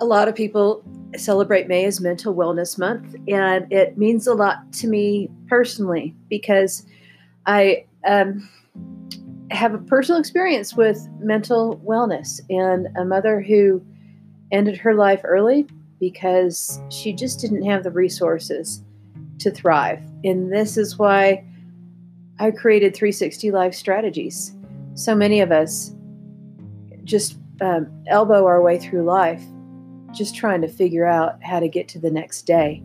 a lot of people celebrate May as Mental Wellness Month, and it means a lot to me personally because I um, have a personal experience with mental wellness and a mother who ended her life early because she just didn't have the resources to thrive. And this is why I created 360 Life Strategies. So many of us just um, elbow our way through life just trying to figure out how to get to the next day.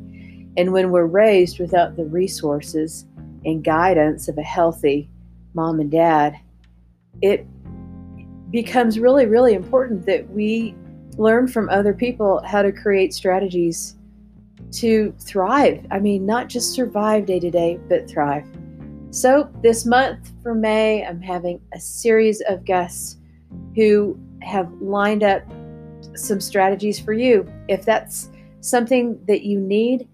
And when we're raised without the resources and guidance of a healthy mom and dad, it becomes really, really important that we learn from other people how to create strategies to thrive. I mean, not just survive day to day, but thrive. So, this month for May, I'm having a series of guests who have lined up some strategies for you. If that's something that you need,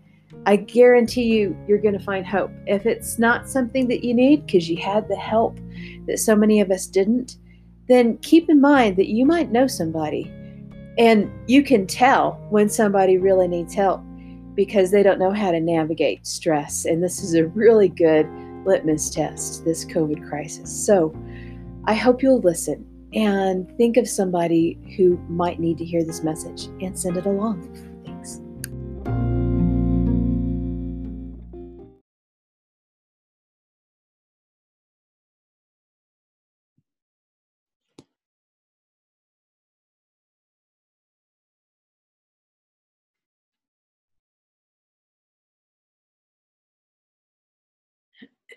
I guarantee you, you're going to find hope. If it's not something that you need because you had the help that so many of us didn't, then keep in mind that you might know somebody and you can tell when somebody really needs help because they don't know how to navigate stress. And this is a really good litmus test, this COVID crisis. So I hope you'll listen and think of somebody who might need to hear this message and send it along. Thanks.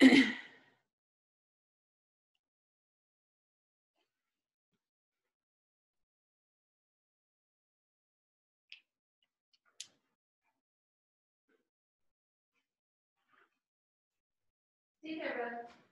See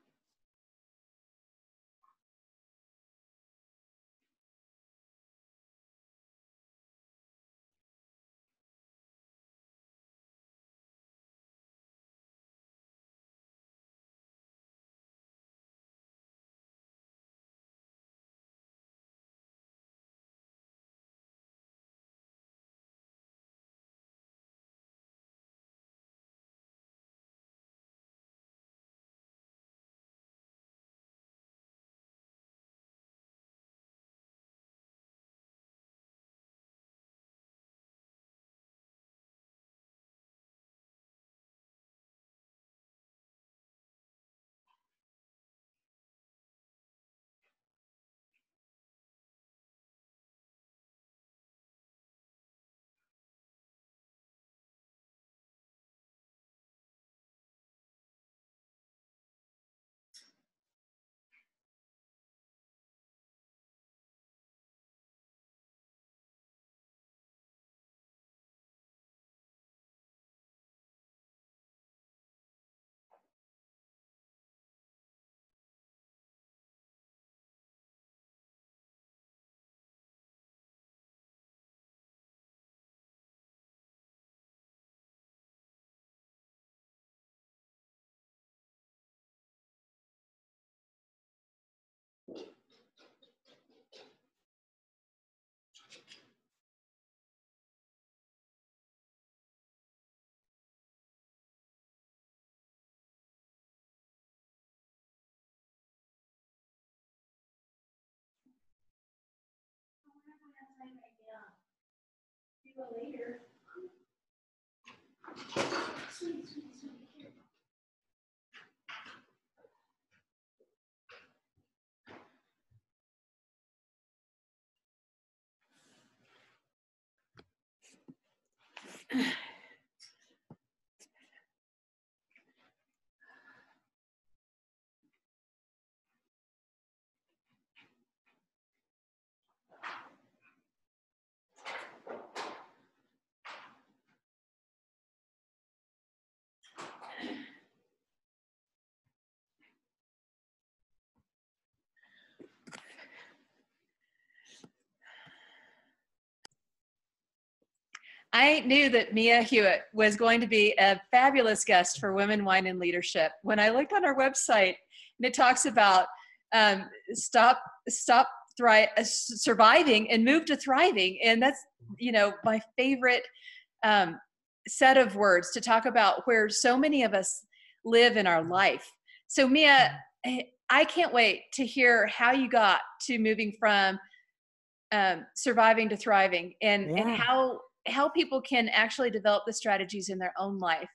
later. Sweet, sweet. I knew that Mia Hewitt was going to be a fabulous guest for Women, Wine, and Leadership. When I looked on our website, and it talks about um, stop stop thrive, uh, surviving and move to thriving. And that's, you know, my favorite um, set of words to talk about where so many of us live in our life. So, Mia, mm-hmm. I can't wait to hear how you got to moving from um, surviving to thriving and, yeah. and how how people can actually develop the strategies in their own life.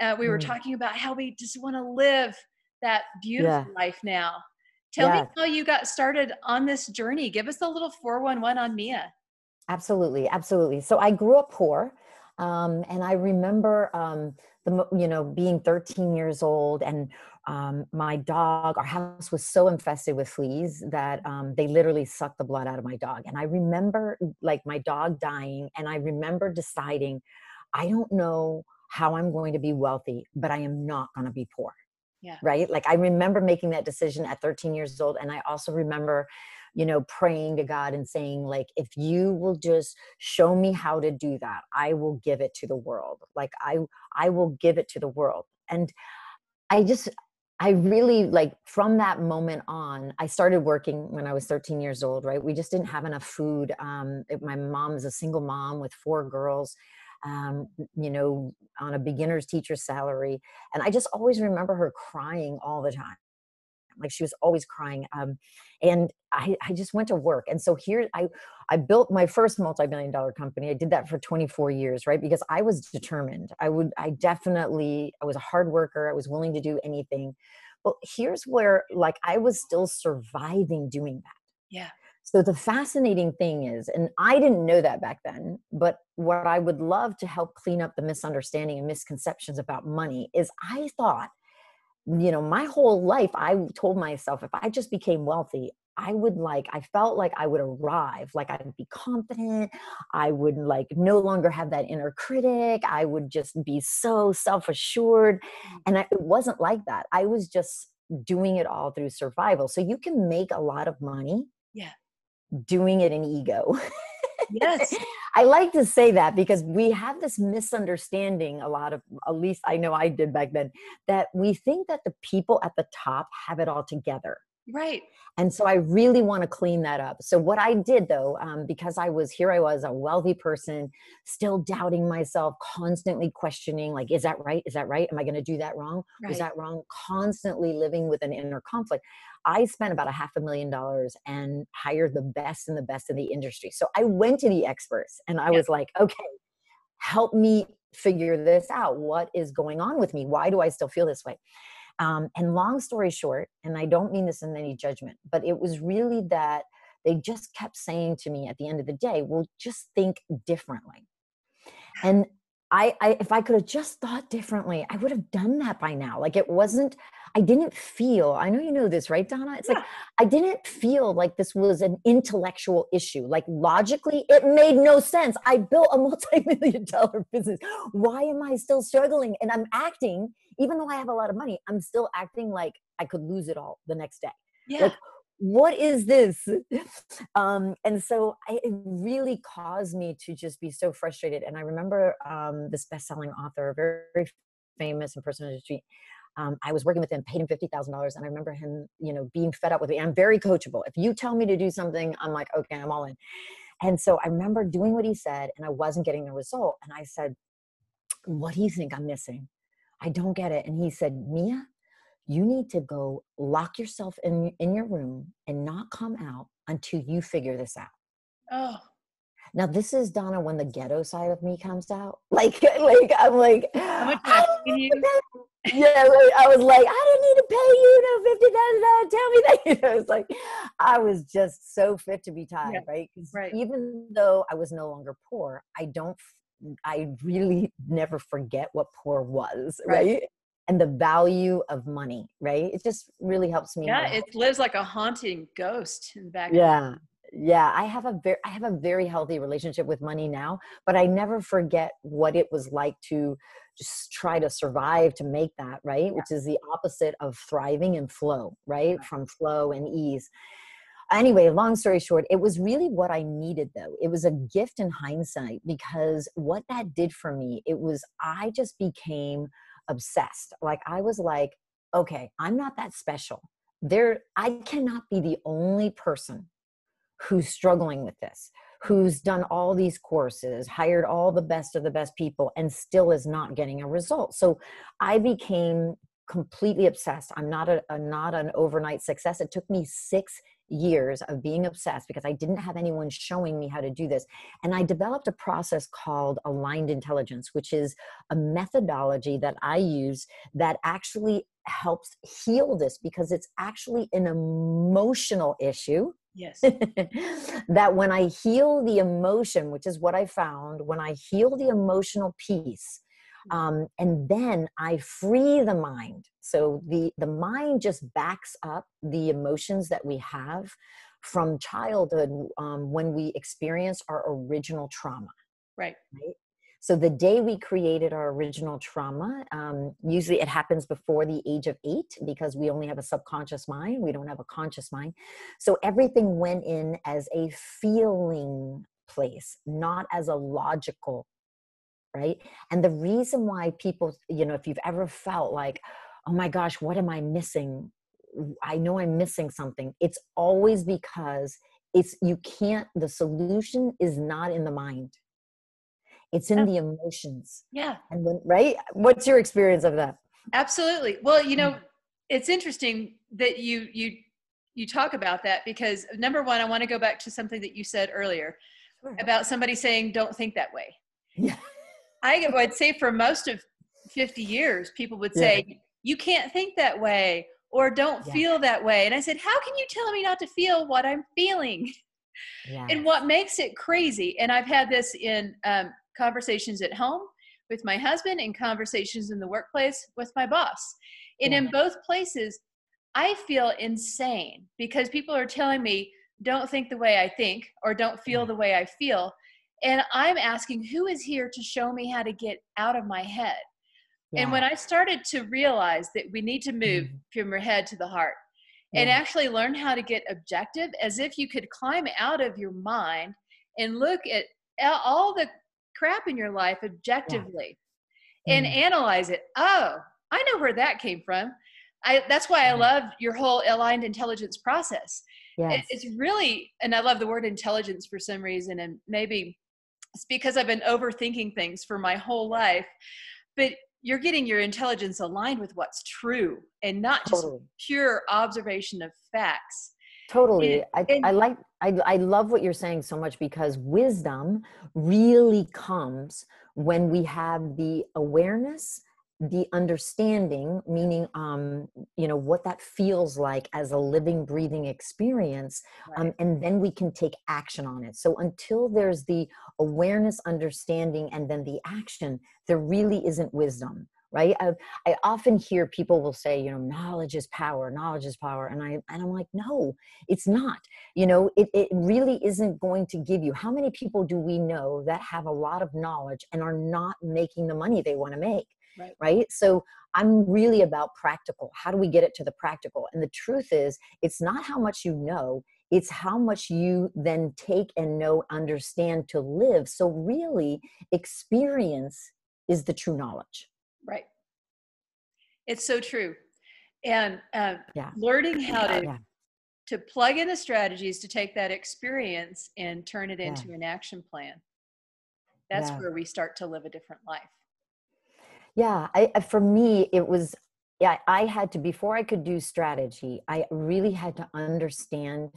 Uh, we were mm. talking about how we just want to live that beautiful yeah. life now. Tell me how you got started on this journey. Give us a little 411 on Mia. Absolutely, absolutely. So I grew up poor. Um, and I remember um, the you know being 13 years old and um, my dog our house was so infested with fleas that um, they literally sucked the blood out of my dog. And i remember like my dog dying and i remember deciding i don't know how i'm going to be wealthy but i am not going to be poor. Yeah. right? Like i remember making that decision at 13 years old and i also remember you know praying to god and saying like if you will just show me how to do that i will give it to the world. Like i i will give it to the world. And i just I really like from that moment on, I started working when I was 13 years old, right? We just didn't have enough food. Um, it, my mom is a single mom with four girls, um, you know, on a beginner's teacher salary. And I just always remember her crying all the time like she was always crying um, and I, I just went to work and so here i i built my first multi-million dollar company. I did that for 24 years right because i was determined. I would i definitely i was a hard worker. I was willing to do anything. But here's where like i was still surviving doing that. Yeah. So the fascinating thing is, and I didn't know that back then, but what I would love to help clean up the misunderstanding and misconceptions about money is I thought you know, my whole life, I told myself if I just became wealthy, I would like, I felt like I would arrive, like I'd be confident. I would like no longer have that inner critic. I would just be so self assured. Mm. And I, it wasn't like that. I was just doing it all through survival. So you can make a lot of money. Yeah. Doing it in ego. Yes. I like to say that because we have this misunderstanding a lot of at least I know I did back then that we think that the people at the top have it all together. Right. And so I really want to clean that up. So what I did though, um, because I was here, I was a wealthy person, still doubting myself, constantly questioning, like, is that right? Is that right? Am I going to do that wrong? Right. Is that wrong? Constantly living with an inner conflict. I spent about a half a million dollars and hired the best and the best in the industry. So I went to the experts and I was like, okay, help me figure this out. What is going on with me? Why do I still feel this way? Um, and long story short, and I don't mean this in any judgment, but it was really that they just kept saying to me at the end of the day, well, just think differently. And I, I if I could have just thought differently, I would have done that by now. Like it wasn't, I didn't feel, I know you know this, right, Donna? It's yeah. like I didn't feel like this was an intellectual issue. Like logically, it made no sense. I built a multi-million dollar business. Why am I still struggling? And I'm acting, even though I have a lot of money, I'm still acting like I could lose it all the next day. Yeah. Like, what is this um, and so I, it really caused me to just be so frustrated and i remember um, this best-selling author very, very famous in personal industry um, I was working with him, paid him fifty thousand dollars, and I remember him, you know, being fed up with me. I'm very coachable. If you tell me to do something, I'm like, okay, I'm all in. And so I remember doing what he said, and I wasn't getting the result. And I said, "What do you think I'm missing? I don't get it." And he said, "Mia, you need to go lock yourself in in your room and not come out until you figure this out. Oh. Now this is donna when the ghetto side of me comes out. Like like i'm like how much you? yeah like, i was like i didn't need to pay you no fifty thousand dollars. Tell me that. You know it's like i was just so fit to be tied yeah, right? Right. even though i was no longer poor i don't i really never forget what poor was right, right? and the value of money, right? It just really helps me. Yeah, it lives like a haunting ghost in the back. Yeah. Yeah, I have a very I have a very healthy relationship with money now, but I never forget what it was like to just try to survive to make that, right? Yeah. Which is the opposite of thriving and flow, right? Yeah. From flow and ease. Anyway, long story short, it was really what I needed though. It was a gift in hindsight because what that did for me, it was I just became obsessed. Like I was like, okay, I'm not that special. There, I cannot be the only person who's struggling with this who's done all these courses, hired all the best of the best people, and still is not getting a result. So I became completely obsessed. I'm not a, a, not an overnight success. It took me six years of being obsessed because I didn't have anyone showing me how to do this. And I developed a process called aligned intelligence, which is a methodology that I use that actually helps heal this because it's actually an emotional issue Yes. that when I heal the emotion, which is what I found, when I heal the emotional piece. Um, and then I free the mind. So the the mind just backs up the emotions that we have from childhood um, when we experience our original trauma. Right. Right. So the day we created our original trauma, um, usually it happens before the age of eight because we only have a subconscious mind. We don't have a conscious mind. So everything went in as a feeling place, not as a logical, right? And the reason why people, you know, if you've ever felt like, oh my gosh, what am I missing? I know I'm missing something. It's always because it's you can't, the solution is not in the mind it's in the emotions yeah and when right what's your experience of that absolutely well you know mm. it's interesting that you you you talk about that because number one i want to go back to something that you said earlier sure. about somebody saying don't think that way yeah i would say for most of 50 years people would say yeah. you can't think that way or don't yeah. feel that way and i said how can you tell me not to feel what i'm feeling yeah. and what makes it crazy and i've had this in um, conversations at home with my husband and conversations in the workplace with my boss. And in both places, I feel insane because people are telling me, don't think the way I think or don't feel the way I feel. And I'm asking, who is here to show me how to get out of my head? Yeah. And when I started to realize that we need to move mm-hmm. from your head to the heart yeah. and actually learn how to get objective, as if you could climb out of your mind and look at all the crap in your life objectively yeah. and mm. analyze it. Oh, I know where that came from. I, that's why I love your whole aligned intelligence process. Yes. It, it's really, and I love the word intelligence for some reason, and maybe it's because I've been overthinking things for my whole life. But you're getting your intelligence aligned with what's true and not just totally. pure observation of facts totally I, I like I, I love what you're saying so much because wisdom really comes when we have the awareness the understanding meaning um you know what that feels like as a living breathing experience um, right. um, and then we can take action on it. So until there's the awareness understanding and then the action there really isn't wisdom right? I, I often hear people will say you know knowledge is power knowledge is power and i and i'm like no it's not. You know it, it really isn't going to give you how many people do we know that have a lot of knowledge and are not making the money they want to make right. right so i'm really about practical how do we get it to the practical and the truth is it's not how much you know it's how much you then take and know understand to live so really experience is the true knowledge Right. It's so true. And uh, yeah. learning how to yeah. to plug in the strategies to take that experience and turn it into yeah. an action plan. That's where we start to live a different life. Yeah, I, for me, it was yeah. I had to before I could do strategy. I really had to understand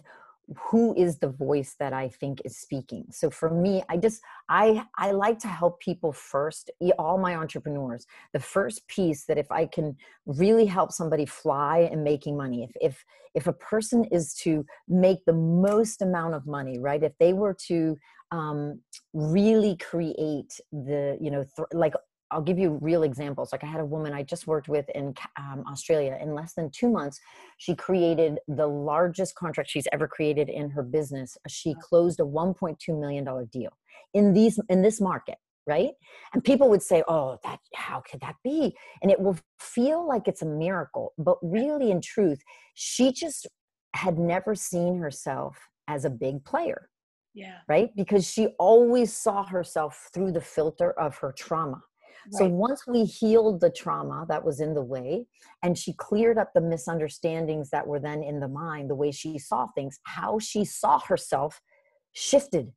who is the voice that i think is speaking so for me i just i i like to help people first all my entrepreneurs the first piece that if i can really help somebody fly and making money if if if a person is to make the most amount of money right if they were to um, really create the you know th- like I'll give you real examples. Like I had a woman I just worked with in um, Australia. In less than two months, she created the largest contract she's ever created in her business. She closed a 1.2 million dollar deal in these in this market, right? And people would say, "Oh, that how could that be?" And it will feel like it's a miracle, but really, in truth, she just had never seen herself as a big player. Yeah. Right? Because she always saw herself through the filter of her trauma So once we healed the trauma that was in the way, and she cleared up the misunderstandings that were then in the mind, the way she saw things, how she saw herself shifted,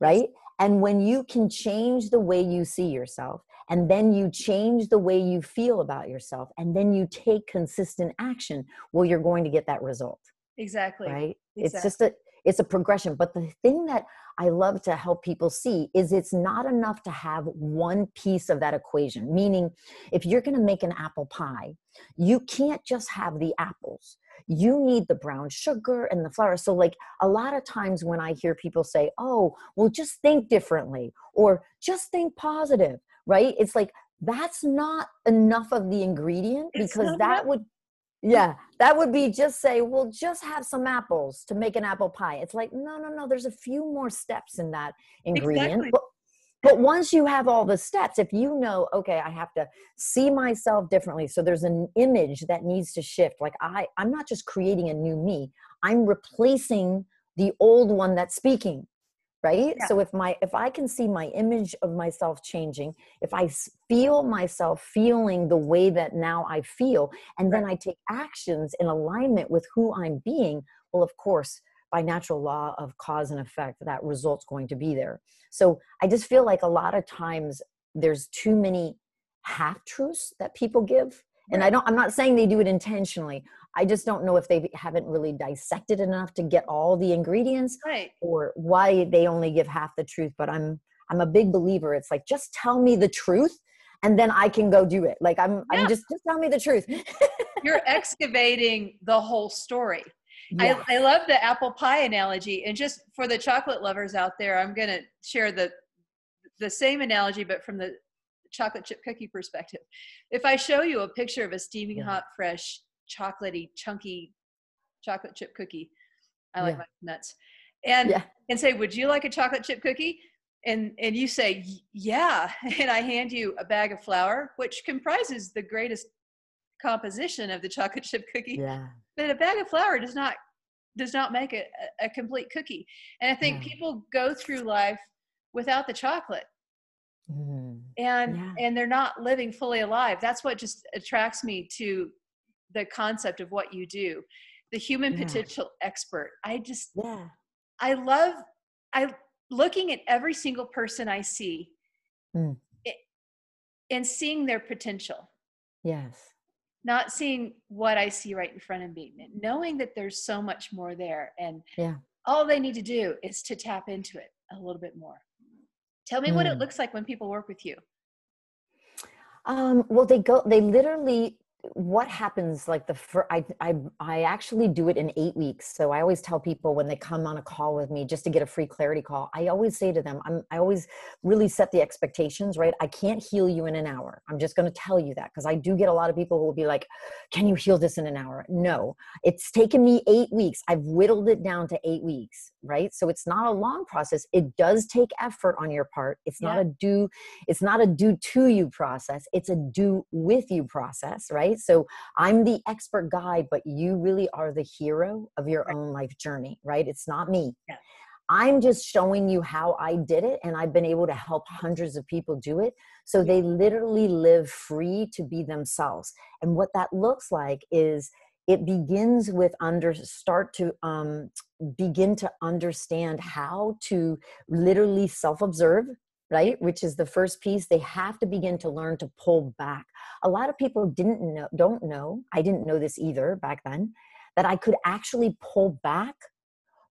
right? And when you can change the way you see yourself, and then you change the way you feel about yourself, and then you take consistent action, well, you're going to get that result. Exactly. Right? Exactly. It's just a it's a progression. But the thing that I love to help people see is it's not enough to have one piece of that equation. Meaning, if you're going to make an apple pie, you can't just have the apples. You need the brown sugar and the flour. So, like a lot of times when I hear people say, oh, well, just think differently or just think positive, right? It's like that's not enough of the ingredient because that would yeah, that would be just say, well, just have some apples to make an apple pie. It's like, no, no, no, there's a few more steps in that ingredient. Exactly. But, but once you have all the steps, if you know, okay, I have to see myself differently. So there's an image that needs to shift. Like I, I'm not just creating a new me, I'm replacing the old one that's speaking right yeah. so if my if i can see my image of myself changing if i feel myself feeling the way that now i feel and right. then i take actions in alignment with who i'm being well of course by natural law of cause and effect that result's going to be there so i just feel like a lot of times there's too many half truths that people give and i don't i'm not saying they do it intentionally I just don't know if they haven't really dissected enough to get all the ingredients right. or why they only give half the truth. But I'm I'm a big believer. It's like just tell me the truth and then I can go do it. Like I'm yeah. I'm just just tell me the truth. You're excavating the whole story. Yeah. I, I love the apple pie analogy. And just for the chocolate lovers out there, I'm gonna share the the same analogy, but from the chocolate chip cookie perspective. If I show you a picture of a steaming yeah. hot, fresh chocolatey, chunky chocolate chip cookie. I like yeah. my nuts. And yeah. and say, would you like a chocolate chip cookie? And and you say, yeah. And I hand you a bag of flour, which comprises the greatest composition of the chocolate chip cookie. Yeah. But a bag of flour does not does not make a, a complete cookie. And I think yeah. people go through life without the chocolate. Mm. And yeah. and they're not living fully alive. That's what just attracts me to the concept of what you do the human yeah. potential expert i just yeah i love i looking at every single person i see mm. it, and seeing their potential yes not seeing what i see right in front of me knowing that there's so much more there and yeah all they need to do is to tap into it a little bit more tell me mm. what it mm. looks like when people work with you um, well they go they literally what happens like the fir- I, I i actually do it in eight weeks. So i always tell people when they come on a call with me just to get a free clarity call i always say to them i'm i always really set the expectations right? I can't heal you in an hour. I'm just going to tell you that because i do get a lot of people who will be like can you heal this in an hour? No. It's taken me eight weeks. I've whittled it down to eight weeks right? So it's not a long process. It does take effort on your part. It's yeah. not a do it's not a do to you process. It's a do with you process right right? So I'm the expert guide, but you really are the hero of your right. own life journey, right? It's not me. Yeah. I'm just showing you how I did it, and I've been able to help hundreds of people do it. So they literally live free to be themselves. And what that looks like is it begins with under start to um, begin to understand how to literally self-observe right which is the first piece they have to begin to learn to pull back. A lot of people didn't know don't know i didn't know this either back then that i could actually pull back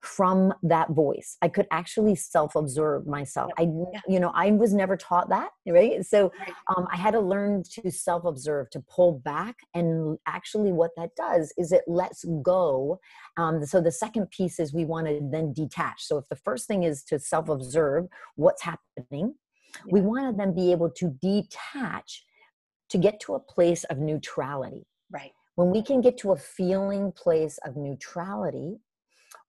from that voice. I could actually self-observe myself. I you know i was never taught that right? So um, i had to learn to self-observe to pull back and actually what that does is it lets go um, so the second piece is we want to then detach. So if the first thing is to self-observe what's happening we want to then be able to detach to get to a place of neutrality. Right. When we can get to a feeling place of neutrality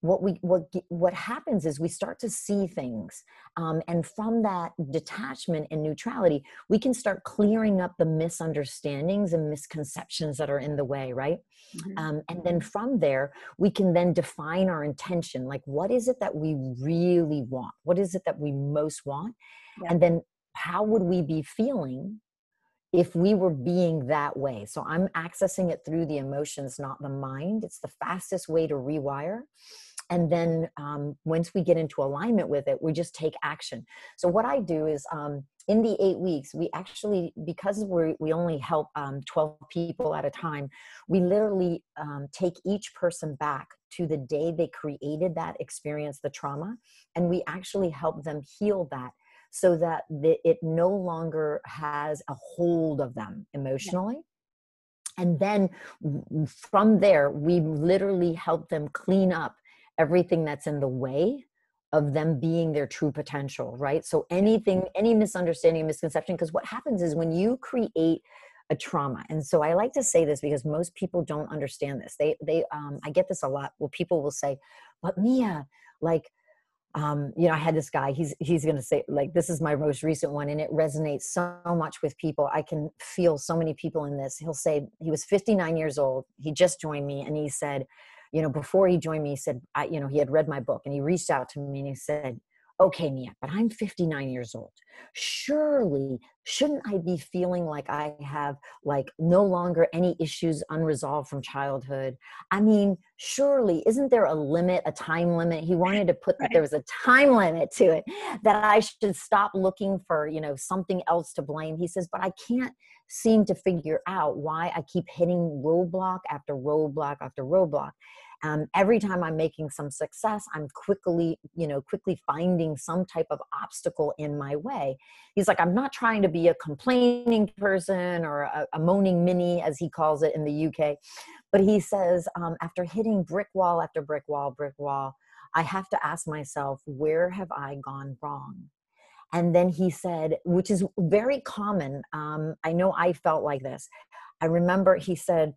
what we what what happens is we start to see things um, and from that detachment and neutrality we can start clearing up the misunderstandings and misconceptions that are in the way right mm-hmm. um, and then from there we can then define our intention like what is it that we really want what is it that we most want yeah. and then how would we be feeling if we were being that way. So I'm accessing it through the emotions, not the mind. It's the fastest way to rewire. And then um, once we get into alignment with it, we just take action. So what I do is um, in the eight weeks, we actually, because we we only help um, 12 people at a time, we literally um, take each person back to the day they created that experience, the trauma, and we actually help them heal that so that the, it no longer has a hold of them emotionally. Yeah. And then from there, we literally help them clean up everything that's in the way of them being their true potential, right? So anything, any misunderstanding, misconception, because what happens is when you create a trauma, and so I like to say this because most people don't understand this. They, they, um, I get this a lot. Well, people will say, "But Mia, like." um, you know, I had this guy, he's, he's going to say like, this is my most recent one and it resonates so much with people. I can feel so many people in this. He'll say he was 59 years old. He just joined me and he said, you know, before he joined me, he said, I, you know, he had read my book and he reached out to me and he said, okay, Mia, but I'm 59 years old. Surely, shouldn't I be feeling like I have like no longer any issues unresolved from childhood? I mean, surely, isn't there a limit, a time limit? He wanted to put that there was a time limit to it, that I should stop looking for, you know, something else to blame. He says, but I can't seem to figure out why I keep hitting roadblock after roadblock after roadblock um, every time i'm making some success i'm quickly you know quickly finding some type of obstacle in my way. He's like i'm not trying to be a complaining person or a, a moaning mini as he calls it in the uk but he says um, after hitting brick wall after brick wall brick wall i have to ask myself where have i gone wrong? And then he said which is very common um, i know i felt like this. I remember he said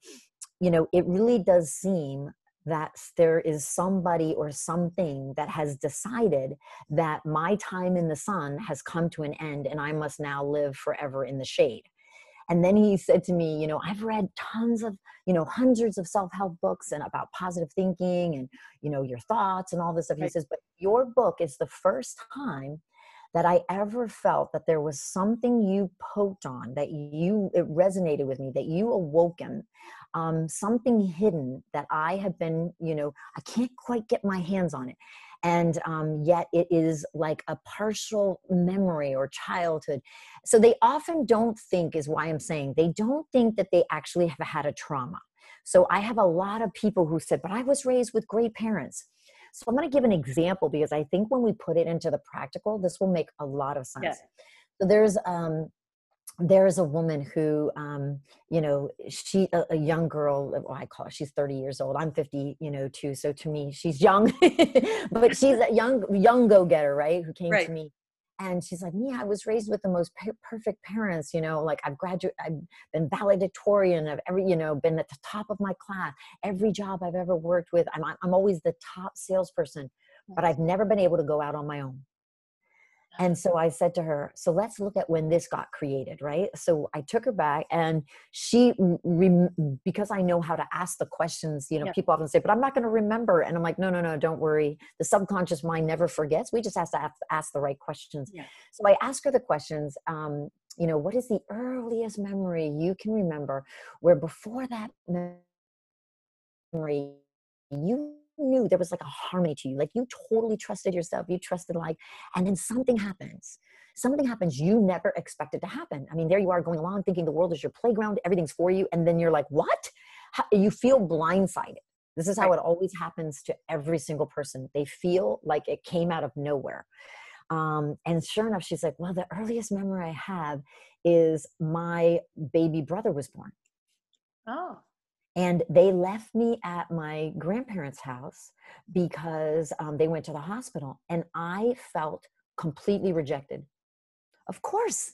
you know it really does seem that there is somebody or something that has decided that my time in the sun has come to an end and I must now live forever in the shade. And then he said to me, you know, I've read tons of, you know, hundreds of self-help books and about positive thinking and, you know, your thoughts and all this stuff. Right. He says, but your book is the first time that I ever felt that there was something you poked on, that you, it resonated with me, that you awoken, um, something hidden that I have been, you know, I can't quite get my hands on it. And um, yet it is like a partial memory or childhood. So they often don't think, is why I'm saying, they don't think that they actually have had a trauma. So I have a lot of people who said, but I was raised with great parents. So I'm going to give an example because I think when we put it into the practical, this will make a lot of sense. Yeah. So there's um, there's a woman who um, you know she a, a, young girl well, i call her she's 30 years old i'm 50 you know too so to me she's young but she's a young young go-getter right who came right. to me and she's like me i was raised with the most perfect parents you know like i've graduated i've been valedictorian of every you know been at the top of my class every job i've ever worked with i'm, I'm always the top salesperson but i've never been able to go out on my own and so I said to her, so let's look at when this got created, right? So I took her back and she, because I know how to ask the questions, you know, people often say, but I'm not going to remember. And I'm like, no, no, no, don't worry. The subconscious mind never forgets. We just have to ask the right questions. Yeah. So I asked her the questions, um, you know, what is the earliest memory you can remember where before that memory you knew there was like a harmony to you like you totally trusted yourself you trusted like and then something happens. Something happens you never expected to happen. I mean there you are going along thinking the world is your playground everything's for you and then you're like what? How, you feel blindsided. This is how it always happens to every single person. They feel like it came out of nowhere. Um, and sure enough she's like well the earliest memory i have is my baby brother was born. Oh and they left me at my grandparents' house because um, they went to the hospital. And I felt completely rejected. Of course,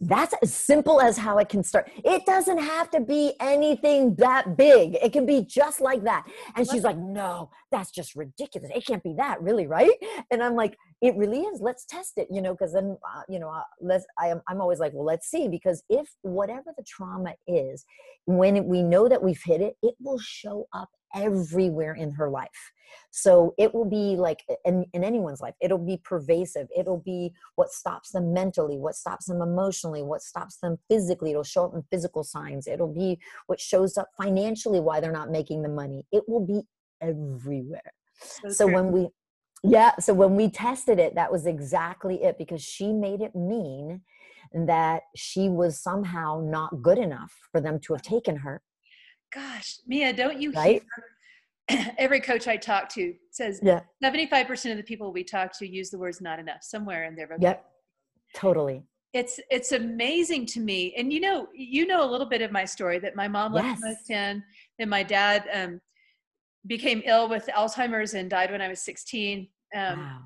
that's as simple as how it can start. It doesn't have to be anything that big. It can be just like that. And she's like, no, that's just ridiculous. It can't be that, really, right? And I'm like, it really is. Let's test it, you know, because then, uh, you know, uh, let's, I am, I'm always like, well, let's see, because if whatever the trauma is, when we know that we've hit it, it will show up everywhere in her life so it will be like in, in anyone's life it'll be pervasive it'll be what stops them mentally what stops them emotionally what stops them physically it'll show up in physical signs it'll be what shows up financially why they're not making the money it will be everywhere so, so when we yeah so when we tested it that was exactly it because she made it mean that she was somehow not good enough for them to have taken her gosh mia don't you right? hear every coach i talk to says yeah 75% of the people we talk to use the words not enough somewhere in their vocabulary yep totally it's it's amazing to me and you know you know a little bit of my story that my mom left yes. when i was 10 and my dad um, became ill with alzheimer's and died when i was 16 um, wow.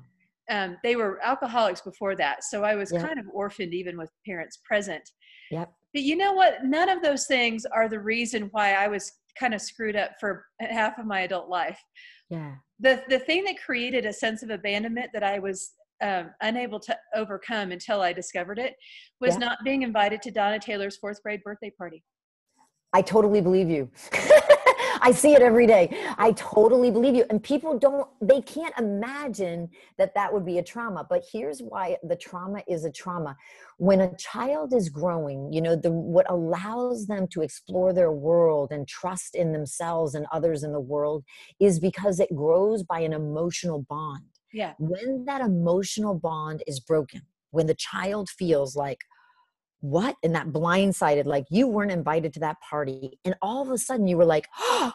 um, they were alcoholics before that so i was yep. kind of orphaned even with parents present yep but you know what none of those things are the reason why i was kind of screwed up for half of my adult life yeah the the thing that created a sense of abandonment that i was um, unable to overcome until I discovered it was yeah. not being invited to Donna Taylor's fourth grade birthday party. I totally believe you. I see it every day. I totally believe you. And people don't, they can't imagine that that would be a trauma. But here's why the trauma is a trauma. When a child is growing, you know, the, what allows them to explore their world and trust in themselves and others in the world is because it grows by an emotional bond yeah. When that emotional bond is broken, when the child feels like, what? And that blindsided, like you weren't invited to that party. And all of a sudden you were like, oh,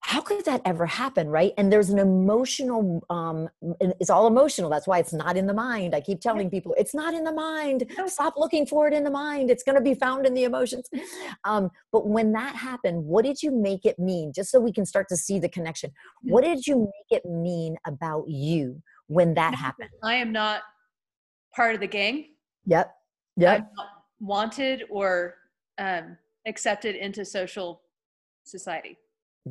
how could that ever happen? Right? And there's an emotional um it's all emotional. That's why it's not in the mind. I keep telling people it's not in the mind. Stop looking for it in the mind. It's going to be found in the emotions. Um but when that happened what did you make it mean? Just so we can start to see the connection. What did you make it mean about you when that happened? I am not part of the gang. Yep. Yep wanted or um accepted into social society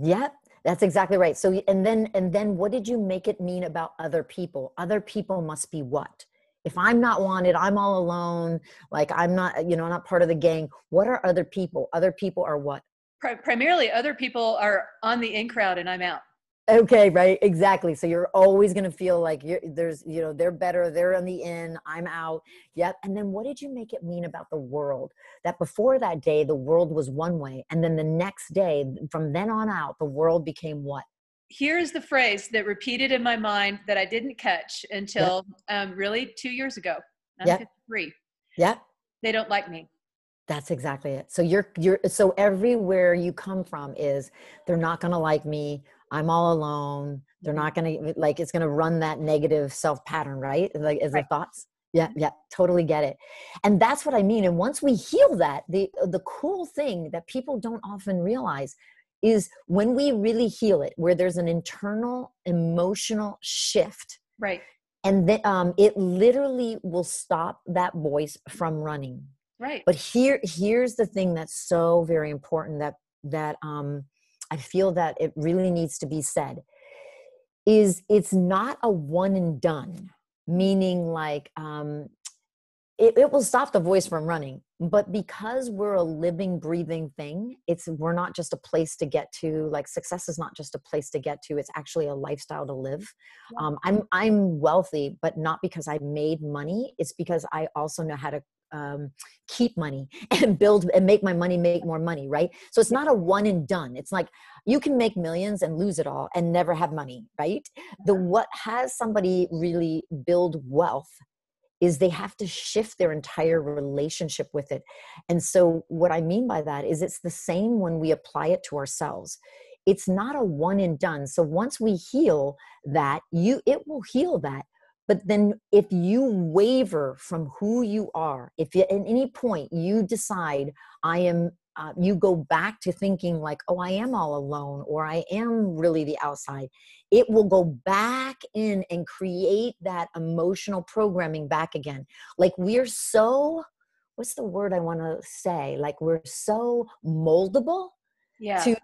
Yep, that's exactly right. So and then and then what did you make it mean about other people? Other people must be what? If I'm not wanted, I'm all alone, like I'm not, you know, not part of the gang. What are other people? Other people are what? Primarily other people are on the in crowd and I'm out okay right exactly so you're always going to feel like you're there's you know they're better they're on the in i'm out yep and then what did you make it mean about the world that before that day the world was one way and then the next day from then on out the world became what here's the phrase that repeated in my mind that i didn't catch until yep. um, really two years ago i'm yep. 53 yep they don't like me that's exactly it. So you're you're so everywhere you come from is they're not going to like me I'm all alone. They're mm-hmm. not going to like it's going to run that negative self pattern, right? Like as right. the thoughts. Yeah, yeah, totally get it. And that's what I mean. And once we heal that, the the cool thing that people don't often realize is when we really heal it, where there's an internal emotional shift. Right. And then um, it literally will stop that voice from running. Right. But here here's the thing that's so very important that that um I feel that it really needs to be said is it's not a one and done, meaning like um, it, it will stop the voice from running. But because we're a living, breathing thing, it's we're not just a place to get to. Like success is not just a place to get to; it's actually a lifestyle to live. Um, I'm I'm wealthy, but not because I made money. It's because I also know how to um, keep money and build and make my money make more money right? So it's not a one and done. It's like you can make millions and lose it all and never have money right? The what has somebody really build wealth is they have to shift their entire relationship with it. And so what i mean by that is it's the same when we apply it to ourselves. It's not a one and done. So once we heal that you it will heal that but then if you waver from who you are, if at any point you decide, I am, uh, you go back to thinking like, oh, I am all alone or I am really the outside, it will go back in and create that emotional programming back again. Like we're so, what's the word I want to say? Like we're so moldable yeah. to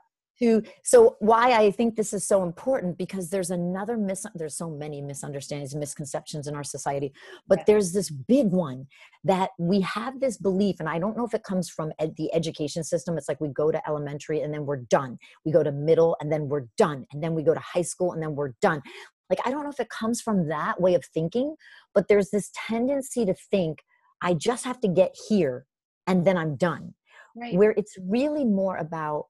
to so why i think this is so important because there's another mis there's so many misunderstandings and misconceptions in our society but yeah. there's this big one that we have this belief and i don't know if it comes from ed- the education system it's like we go to elementary and then we're done we go to middle and then we're done and then we go to high school and then we're done like i don't know if it comes from that way of thinking but there's this tendency to think i just have to get here and then i'm done right. where it's really more about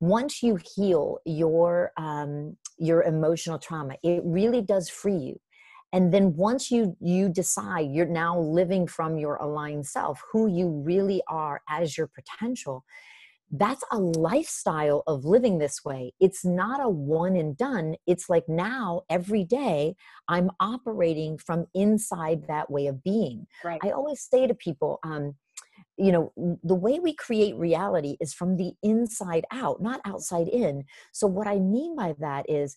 once you heal your um, your emotional trauma it really does free you. And then once you you decide you're now living from your aligned self who you really are as your potential that's a lifestyle of living this way. It's not a one and done. It's like now every day i'm operating from inside that way of being. Right. i always say to people um, you know the way we create reality is from the inside out not outside in so what i mean by that is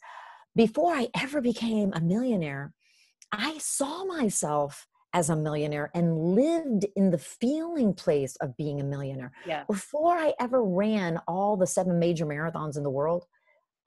before i ever became a millionaire i saw myself as a millionaire and lived in the feeling place of being a millionaire yeah. before i ever ran all the seven major marathons in the world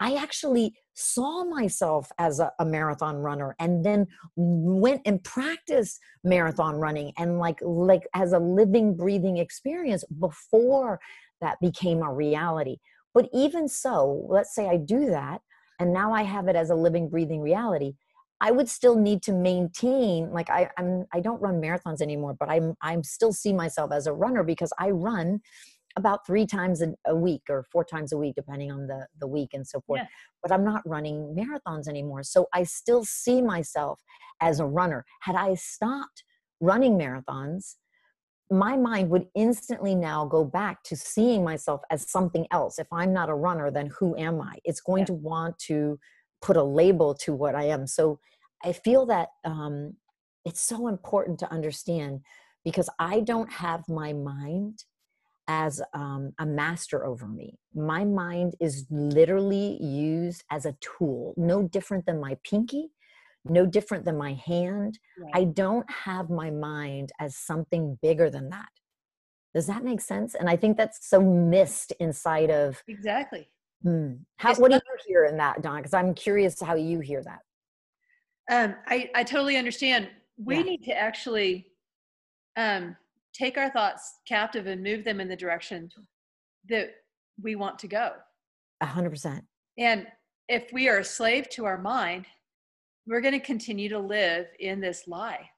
I actually saw myself as a, a, marathon runner and then went and practiced marathon running and like like as a living breathing experience before that became a reality. But even so let's say i do that and now i have it as a living breathing reality i would still need to maintain like I, i'm i don't run marathons anymore but i'm i'm still see myself as a runner because i run about three times a, week or four times a week depending on the the week and so forth yeah. but i'm not running marathons anymore so i still see myself as a runner had i stopped running marathons my mind would instantly now go back to seeing myself as something else if i'm not a runner then who am i it's going yeah. to want to put a label to what i am so i feel that um, it's so important to understand because i don't have my mind as um, a master over me. My mind is literally used as a tool, no different than my pinky, no different than my hand. Right. I don't have my mind as something bigger than that. Does that make sense? And I think that's so missed inside of exactly. Hmm. How, what do you hear in that, Don? Because I'm curious how you hear that. Um, I I totally understand. We yeah. need to actually um, take our thoughts captive and move them in the direction that we want to go. A hundred percent. And if we are a slave to our mind, we're going to continue to live in this lie.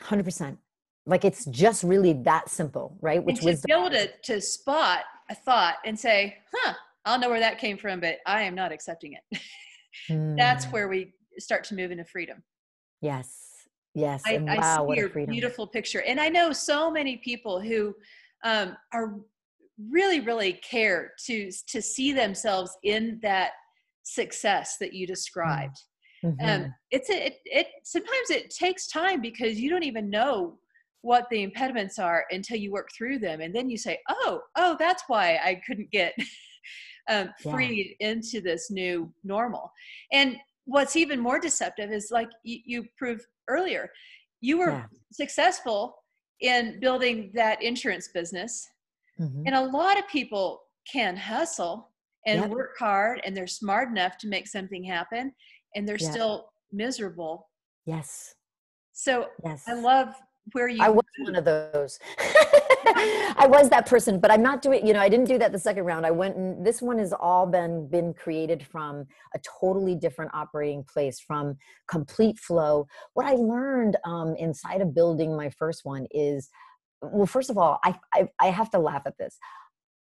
Hundred percent. Like it's just really that simple, right? Which was be able to, to spot a thought and say, huh, I'll know where that came from, but I am not accepting it. That's hmm. where we start to move into freedom. Yes. Yes. I, and wow, I see your beautiful picture. And I know so many people who um, are really, really care to to see themselves in that success that you described. Mm-hmm. Um, it's a, it, it sometimes it takes time because you don't even know what the impediments are until you work through them, and then you say, "Oh, oh, that's why I couldn't get." um, freed yeah. into this new normal. And what's even more deceptive is like you, you prove earlier you were yeah. successful in building that insurance business mm-hmm. and a lot of people can hustle and yep. work hard and they're smart enough to make something happen and they're yep. still miserable yes so yes. i love where you I was one of those. I was that person, but I'm not doing, you know, I didn't do that the second round. I went and this one has all been been created from a totally different operating place, from complete flow. What I learned um, inside of building my first one is well, first of all, I, I I have to laugh at this.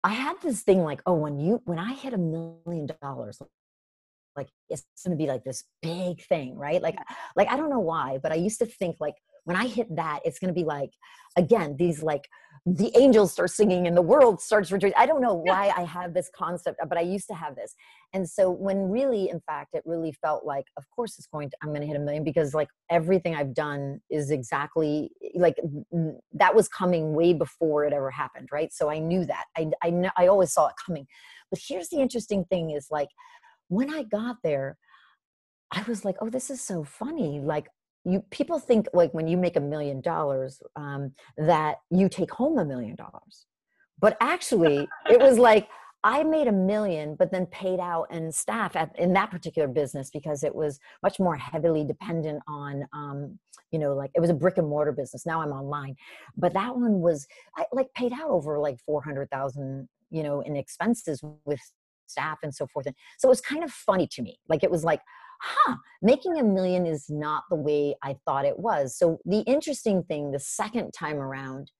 I had this thing like, oh, when you when I hit a million dollars, like it's gonna be like this big thing, right? Like like I don't know why, but I used to think like when I hit that, it's going to be like, again, these like the angels start singing and the world starts rejoicing. I don't know why I have this concept, but I used to have this. And so when really, in fact, it really felt like, of course, it's going to, I'm going to hit a million because like everything I've done is exactly like that was coming way before it ever happened. Right. So I knew that I, I, I always saw it coming. But here's the interesting thing is like when I got there, I was like, oh, this is so funny. Like, you people think like when you make a million dollars um, that you take home a million dollars but actually it was like I made a million, but then paid out and staff at, in that particular business because it was much more heavily dependent on, um, you know, like it was a brick and mortar business. Now I'm online, but that one was I like paid out over like 400,000, you know, in expenses with staff and so forth. And so it was kind of funny to me. Like it was like, huh, making a million is not the way I thought it was. So the interesting thing the second time around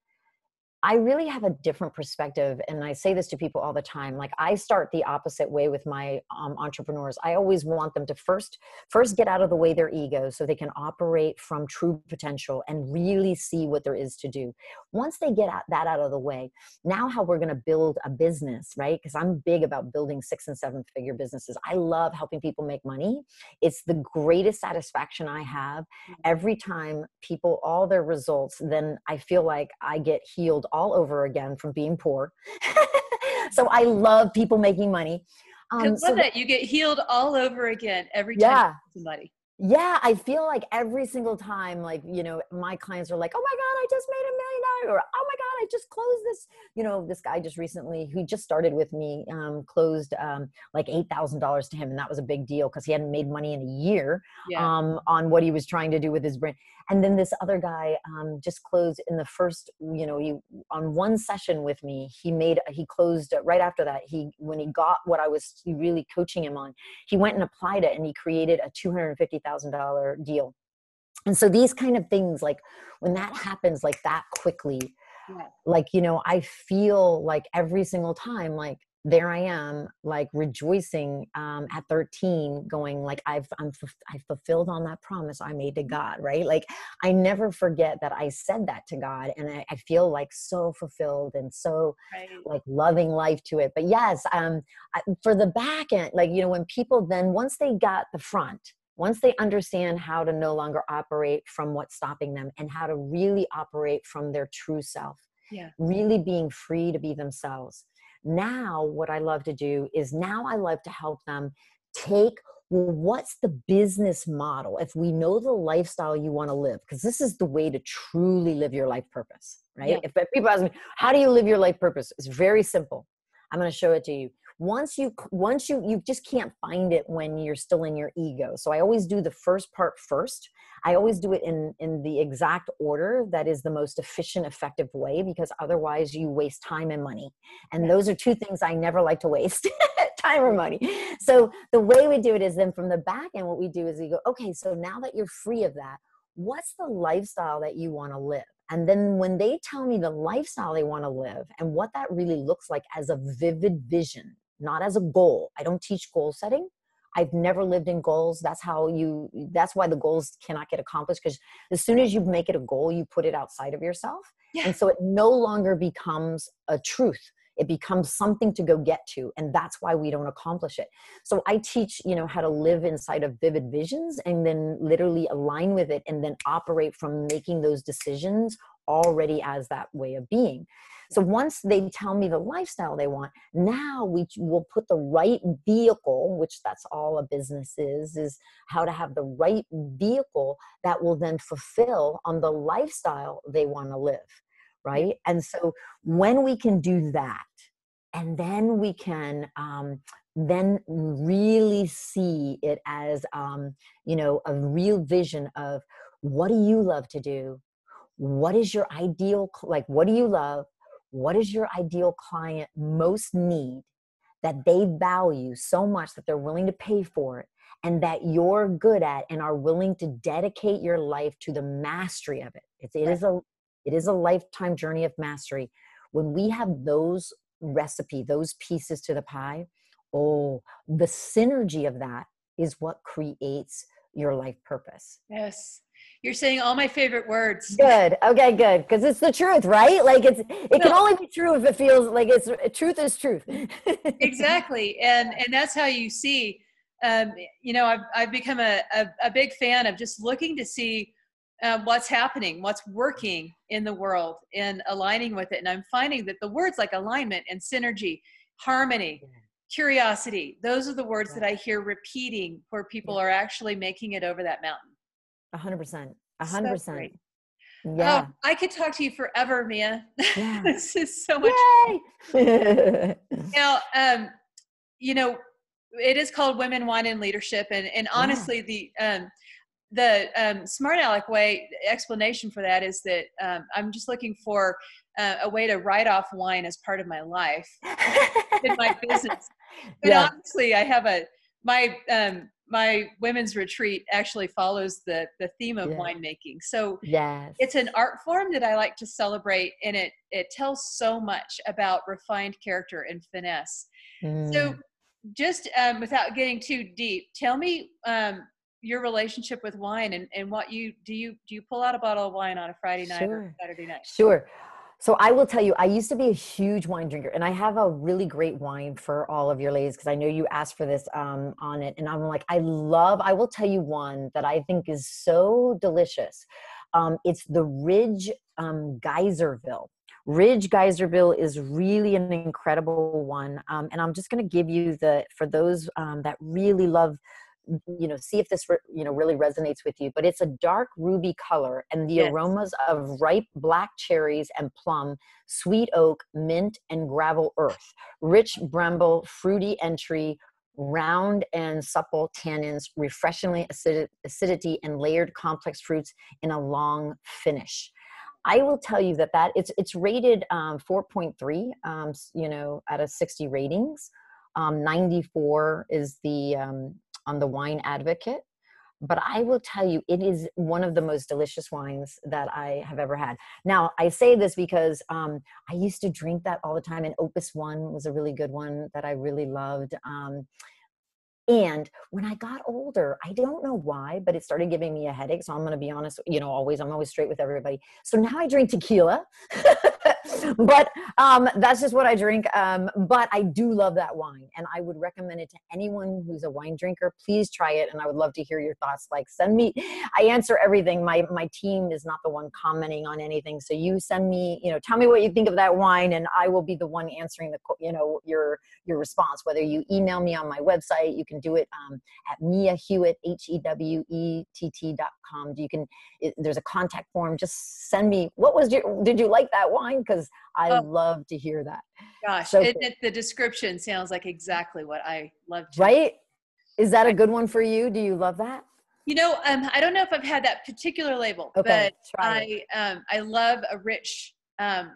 I really have a different perspective. And I say this to people all the time. Like I start the opposite way with my um, entrepreneurs. I always want them to first, first get out of the way their ego so they can operate from true potential and really see what there is to do. Once they get that out of the way, now how we're going to build a business, right? Because I'm big about building six and seven figure businesses. I love helping people make money. It's the greatest satisfaction I have mm-hmm. every time people, all their results, then I feel like I get healed all over again from being poor. so I love people making money. Um, I love so that you get healed all over again every time yeah. somebody. Yeah, I feel like every single time, like, you know, my clients are like, oh my God, I just made a million dollars, or oh my God, I just closed this. You know, this guy just recently, he just started with me, um, closed um, like $8,000 to him. And that was a big deal because he hadn't made money in a year yeah. um, on what he was trying to do with his brand and then this other guy um, just closed in the first you know he on one session with me he made he closed right after that he when he got what i was really coaching him on he went and applied it and he created a $250000 deal and so these kind of things like when that happens like that quickly yeah. like you know i feel like every single time like there I am, like rejoicing um, at 13, going like I've I'm I fulfilled on that promise I made to God, right? Like I never forget that I said that to God, and I, I feel like so fulfilled and so right. like loving life to it. But yes, um, I, for the back end, like you know, when people then once they got the front, once they understand how to no longer operate from what's stopping them and how to really operate from their true self, yeah, really being free to be themselves. Now what i love to do is now i love to help them take well what's the business model? If we know the lifestyle you want to live because this is the way to truly live your life purpose right? Yeah. if people ask me how do you live your life purpose? It's very simple. I'm going to show it to you once you once you you just can't find it when you're still in your ego. So i always do the first part first. I always do it in in the exact order that is the most efficient effective way because otherwise you waste time and money. And those are two things i never like to waste time or money. So the way we do it is then from the back end what we do is we go okay so now that you're free of that what's the lifestyle that you want to live? And then when they tell me the lifestyle they want to live and what that really looks like as a vivid vision not as a goal. I don't teach goal setting. I've never lived in goals. That's how you, that's why the goals cannot get accomplished because as soon as you make it a goal, you put it outside of yourself. Yeah. And so it no longer becomes a truth. It becomes something to go get to. And that's why we don't accomplish it. So I teach, you know, how to live inside of vivid visions and then literally align with it and then operate from making those decisions already as that way of being. So once they tell me the lifestyle they want, now we will put the right vehicle, which that's all a business is, is how to have the right vehicle that will then fulfill on the lifestyle they want to live. Right. And so when we can do that, and then we can um, then really see it as um, you know a real vision of what do you love to do what is your ideal like what do you love? What does your ideal client most need that they value so much that they're willing to pay for it and that you're good at and are willing to dedicate your life to the mastery of it? It's, it is a it is a lifetime journey of mastery. When we have those recipe those pieces to the pie oh the synergy of that is what creates your life purpose. Yes you're saying all my favorite words. Good. Okay, good. Because it's the truth, right? Like it's it can only be true if it feels like it's truth is truth. exactly. And and that's how you see um, you know, I've I've become a, a, a big fan of just looking to see uh, what's happening, what's working in the world, and aligning with it. And I'm finding that the words like alignment and synergy, harmony, curiosity, those are the words that I hear repeating where people are actually making it over that mountain. A hundred percent. A hundred percent. Yeah. Oh, I could talk to you forever, Mia. Yeah. this is so much. Yay! Now, um, you know, it is called Women, Wine, and Leadership, and and Yeah. honestly, the um, the um, smart aleck way explanation for that is that um, I'm just looking for uh, a way to write off wine as part of my life in my business. But Yeah. honestly, I have a my um, my women's retreat actually follows the the theme of Yeah. winemaking. So yes. it's an art form that I like to celebrate, and it it tells so much about refined character and finesse. So, Mm. just um, without getting too deep, tell me um, your relationship with wine and, and what you do. You do you pull out a bottle of wine on a Friday night or Saturday night? Sure. So I will tell you, I used to be a huge wine drinker, and I have a really great wine for all of your ladies because I know you asked for this um, on it, and I'm like, I love. I will tell you one that I think is so delicious. Um, it's the Ridge um, Geyserville. Ridge Geyserville is really an incredible one, um, and I'm just going to give you the for those um, that really love you know see if this re- you know really resonates with you but it's a dark ruby color and the Yes. aromas of ripe black cherries and plum sweet oak mint and gravel earth rich bramble fruity entry round and supple tannins refreshingly acid- acidity and layered complex fruits in a long finish I will tell you that that it's it's rated um, 4.3, um, you know, out of 60 ratings. Um, 94 is the um, on the Wine Advocate. But I will tell you, it is one of the most delicious wines that I have ever had. Now, I say this because um, I used to drink that all the time, and Opus One was a really good one that I really loved. Um, and when I got older, I don't know why, but it started giving me a headache. So I'm going to be honest, you know, always, I'm always straight with everybody. So now I drink tequila, but um, that's just what I drink. Um, but I do love that wine and I would recommend it to anyone who's a wine drinker. Please try it. And I would love to hear your thoughts. Like send me, I answer everything. My, my team is not the one commenting on anything. So you send me, you know, tell me what you think of that wine and I will be the one answering the, you know, your, your response, whether you email me on my website, you can do it um, at Mia Hewett, H E W E T T dot com. You can, it, there's a contact form. Just send me, what was your, did you like that wine? Because I Oh. love to hear that. Gosh, So it, it, the description sounds like exactly what I love. To Right? Is that a good one for you? Do you love that? You know, um, I don't know if I've had that particular label, Okay, but. I um, I love a rich um,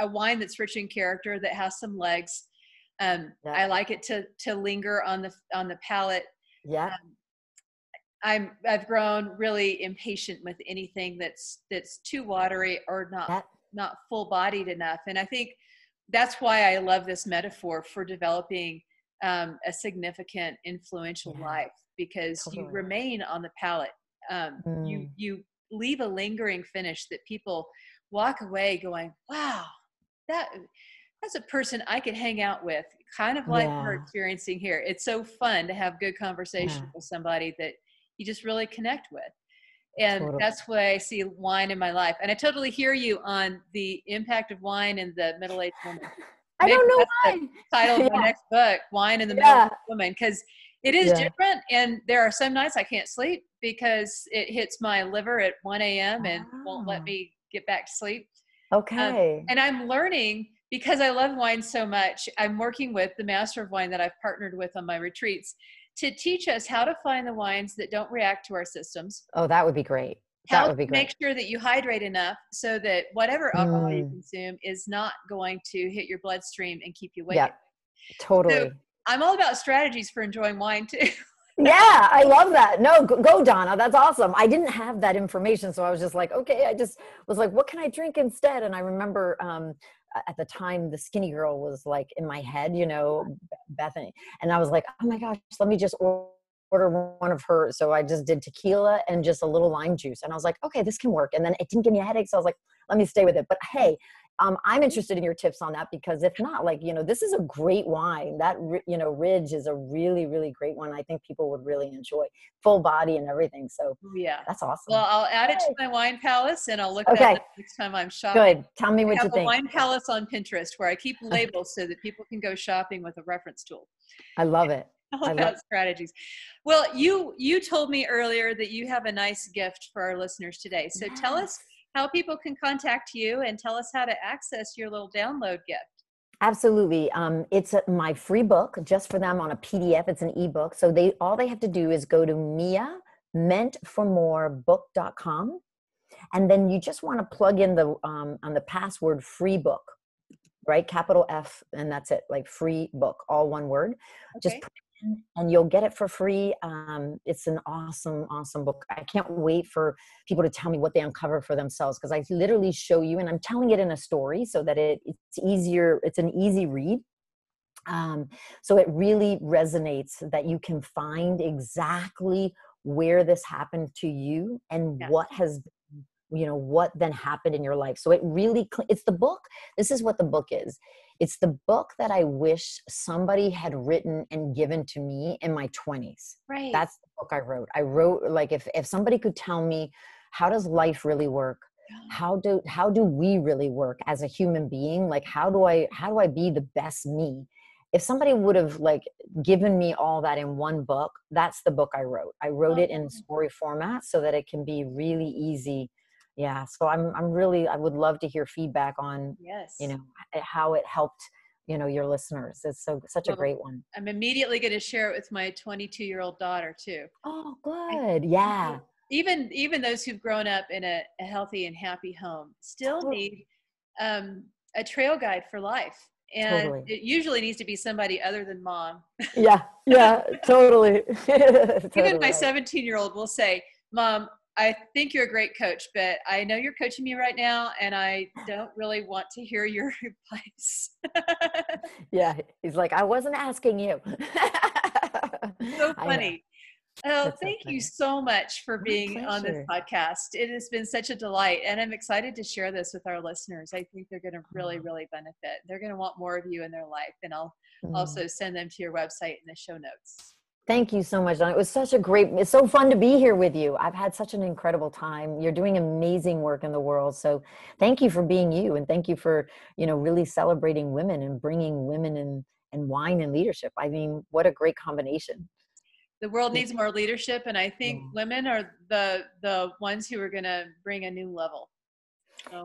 a, a wine that's rich in character that has some legs. Um, Yeah. I like it to to linger on the on the palate. Yeah. Um, I'm I've grown really impatient with anything that's that's too watery or not That, not full bodied enough. And I think that's why I love this metaphor for developing um, a significant, influential Yeah. life because you remain on the palate. Um, You Mm. you leave a lingering finish that people walk away going, "Wow, that that's a person I could hang out with." Kind of like we're experiencing here. It's so fun to have good conversation Yeah. with somebody that you just really connect with and Totally. that's why I see wine in my life. And I totally hear you on the impact of wine in the middle-aged woman. I Maybe don't know that's why. Title of my next book, "Wine in the Yeah. Middle-aged Woman," because it is Yeah. different. And there are some nights I can't sleep because it hits my liver at 1 a.m. and won't let Ah. me get back to sleep. Okay. And I'm learning because I love wine so much. I'm working with the master of wine that I've partnered with on my retreats to teach us how to find the wines that don't react to our systems oh, that would be great. how That would be to make sure that you hydrate enough so that whatever alcohol you Mm. consume is not going to hit your bloodstream and keep you awake. Yeah. Totally. I'm all about strategies for enjoying wine too. yeah, I love that. No, go, Donna. That's awesome. I didn't have that information, so I was just like, okay. I just was like, what can I drink instead? And I remember um, at the time, the skinny girl was like in my head, you know, Bethenny, and I was like, oh my gosh, let me just order one of her. So I just did tequila and just a little lime juice, and I was like, okay, this can work. And then it didn't give me a headache, so I was like, let me stay with it. But hey. Um, I'm interested in your tips on that because if not, like you know, this is a great wine. That you know, Ridge is a really, really great one. I think people would really enjoy full body and everything. So yeah. that's awesome. Well, I'll add it to my wine palace and I'll look Okay. at it next time I'm shopping. Good. Tell me I what have you a think. wine palace on Pinterest where I keep labels so that people can go shopping with a reference tool. I love it. all I love- strategies. Well, you you told me earlier that you have a nice gift for our listeners today. So tell us how people can contact you and tell us how to access your little download gift. Absolutely. Um, it's a, my free book just for them on a PDF. It's an ebook. So they all they have to do is go to Mia meantformorebook.com and then you just want to plug in the um, on the password free book right capital f and that's it like free book all one word okay. just put and you'll get it for free um, it's an awesome awesome book. I can't wait for people to tell me what they uncover for themselves because i literally show you and i'm telling it in a story so that it, it's easier it's an easy read. Um, so it really resonates that you can find exactly where this happened to you and what has you know what then happened in your life. So it really it's the book this is what the book is it's the book that i wish somebody had written and given to me in my 20s right. That's the book i wrote. I wrote like if if somebody could tell me how does life really work? How do how do we really work as a human being? Like how do i how do i be the best me? If somebody would have like given me all that in one book that's the book i wrote. I wrote it in oh. story format so that it can be really easy yeah so i'm i'm really i would love to hear feedback on yes. you know how it helped you know your listeners. It's so such well, a great one. I'm immediately going to share it with my 22 year old daughter too. Oh good yeah. Even even those who've grown up in a, a healthy and happy home still need um, a trail guide for life and totally. it usually needs to be somebody other than mom. Yeah yeah totally. totally even my 17 year old will say mom I think you're a great coach, but I know you're coaching me right now, and I don't really want to hear your advice. yeah, he's like, I wasn't asking you. so funny. Oh, That's thank so you so much for being on this podcast. It has been such a delight, and I'm excited to share this with our listeners. I think they're going to really, really benefit. They're going to want more of you in their life, and I'll mm. also send them to your website in the show notes. Thank you so much, Don. It was such a great, it's so fun to be here with you. I've had such an incredible time. You're doing amazing work in the world. So thank you for being you and thank you for, you know, really celebrating women and bringing women and, and wine and leadership. I mean, what a great combination. The world needs more leadership and I think yeah. women are the the ones who are going to bring a new level.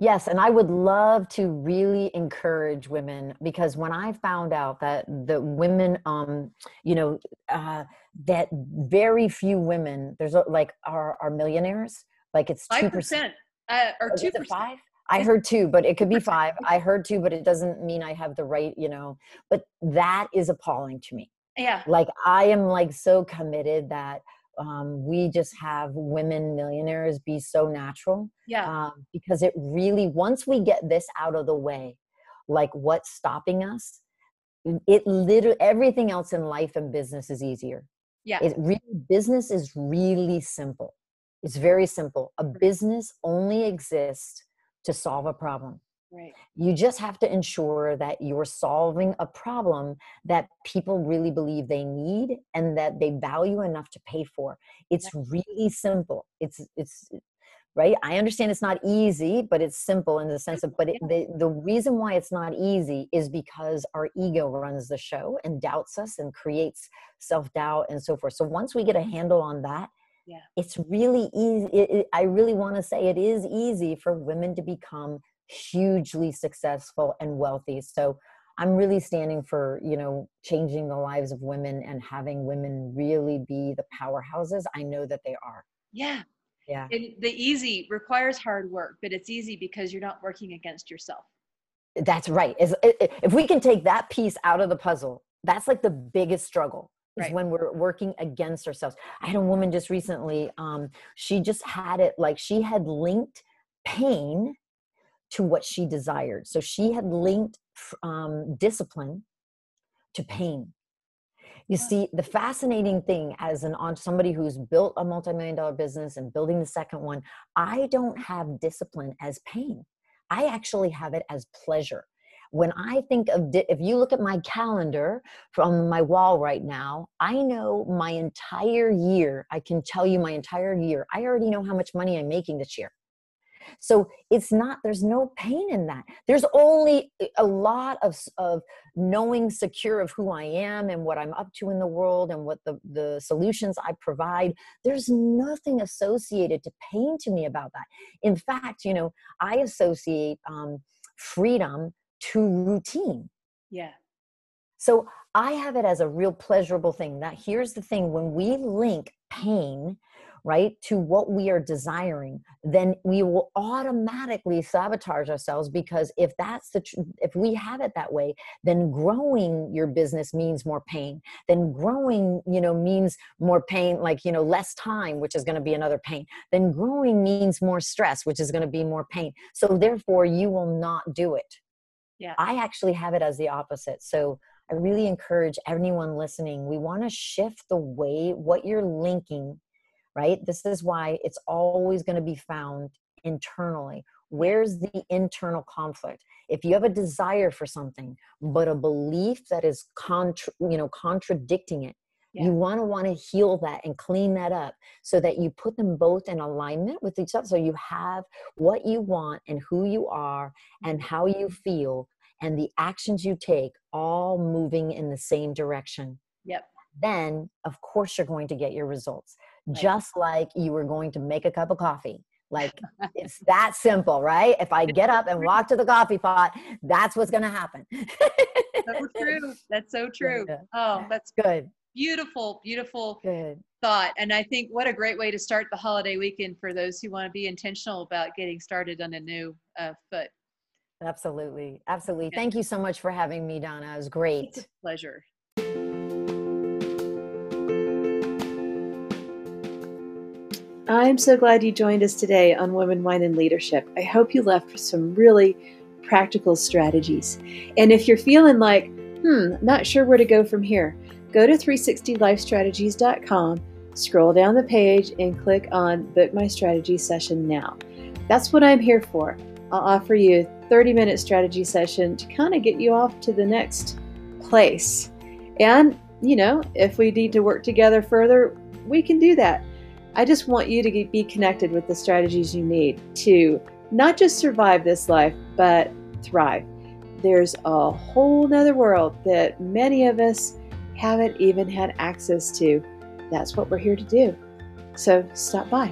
Yes, and I would love to really encourage women because when I found out that the women, um, you know, uh, that very few women, there's a, like are are millionaires. Like it's two percent uh, or two percent. Five. I heard two, but it could be five. I heard two, but it doesn't mean I have the right, you know. But that is appalling to me. Yeah. Like I am like so committed that um, we just have women millionaires be so natural. Yeah. Um, because it really, once we get this out of the way, like what's stopping us, it literally, everything else in life and business is easier. Yeah. It really, business is really simple. It's very simple. A business only exists to solve a problem. Right. You just have to ensure that you're solving a problem that people really believe they need and that they value enough to pay for. It's really simple. It's it's right. I understand it's not easy, but it's simple in the sense of but it, the the reason why it's not easy is because our ego runs the show and doubts us and creates self-doubt and so forth. So once we get a mm-hmm. handle on that, yeah. it's really easy. It, it, I really want to say it is easy for women to become hugely successful and wealthy. So I'm really standing for, you know, changing the lives of women and having women really be the powerhouses I know that they are. Yeah. Yeah. And the easy requires hard work, but it's easy because you're not working against yourself. That's right. If we can take that piece out of the puzzle, that's like the biggest struggle is right. when we're working against ourselves. I had a woman just recently, um, she just had it like she had linked pain to what she desired. So she had linked um, discipline to pain. You see, the fascinating thing as an on somebody who's built a multi-million dollar business and building the second one, I don't have discipline as pain. I actually have it as pleasure. When I think of, di- if you look at my calendar from my wall right now, I know my entire year. I can tell you my entire year. I already know how much money I'm making this year So it's not, there's no pain in that. There's only a lot of, of knowing secure of who I am and what I'm up to in the world and what the, the solutions I provide. There's nothing associated to pain to me about that. In fact, you know, I associate um, freedom to routine. Yeah. So I have it as a real pleasurable thing. That here's the thing when we link pain right to what we are desiring then we will automatically sabotage ourselves because if that's the tr- if we have it that way then growing your business means more pain. Then growing you know means more pain like you know less time which is going to be another pain. Then growing means more stress which is going to be more pain. So therefore you will not do it. Yeah. I actually have it as the opposite. So I really encourage anyone listening, we want to shift the way what you're linking right? This is why it's always going to be found internally. Where's the internal conflict? If you have a desire for something, but a belief that is contra- you know contradicting it, yeah. you want to want to heal that and clean that up so that you put them both in alignment with each other. So you have what you want and who you are and mm-hmm. how you feel and the actions you take all moving in the same direction. Yep. Then, of course, you're going to get your results just like you were going to make a cup of coffee. Like it's that simple, right? If I get up and walk to the coffee pot, that's what's going to happen. so true. That's so true. Oh, that's good. Beautiful, beautiful good. thought. And I think what a great way to start the holiday weekend for those who want to be intentional about getting started on a new uh, foot. Absolutely. Absolutely. Thank you so much for having me, Donna. It was great. pleasure. I'm so glad you joined us today on Women, Wine, and Leadership. I hope you left with some really practical strategies. And if you're feeling like, hmm, not sure where to go from here, go to 360lifestrategies.com, scroll down the page, and click on Book My Strategy Session Now. That's what I'm here for. I'll offer you a 30 minute strategy session to kind of get you off to the next place. And, you know, if we need to work together further, we can do that. I just want you to be connected with the strategies you need to not just survive this life, but thrive. There's a whole nother world that many of us haven't even had access to. That's what we're here to do. So stop by.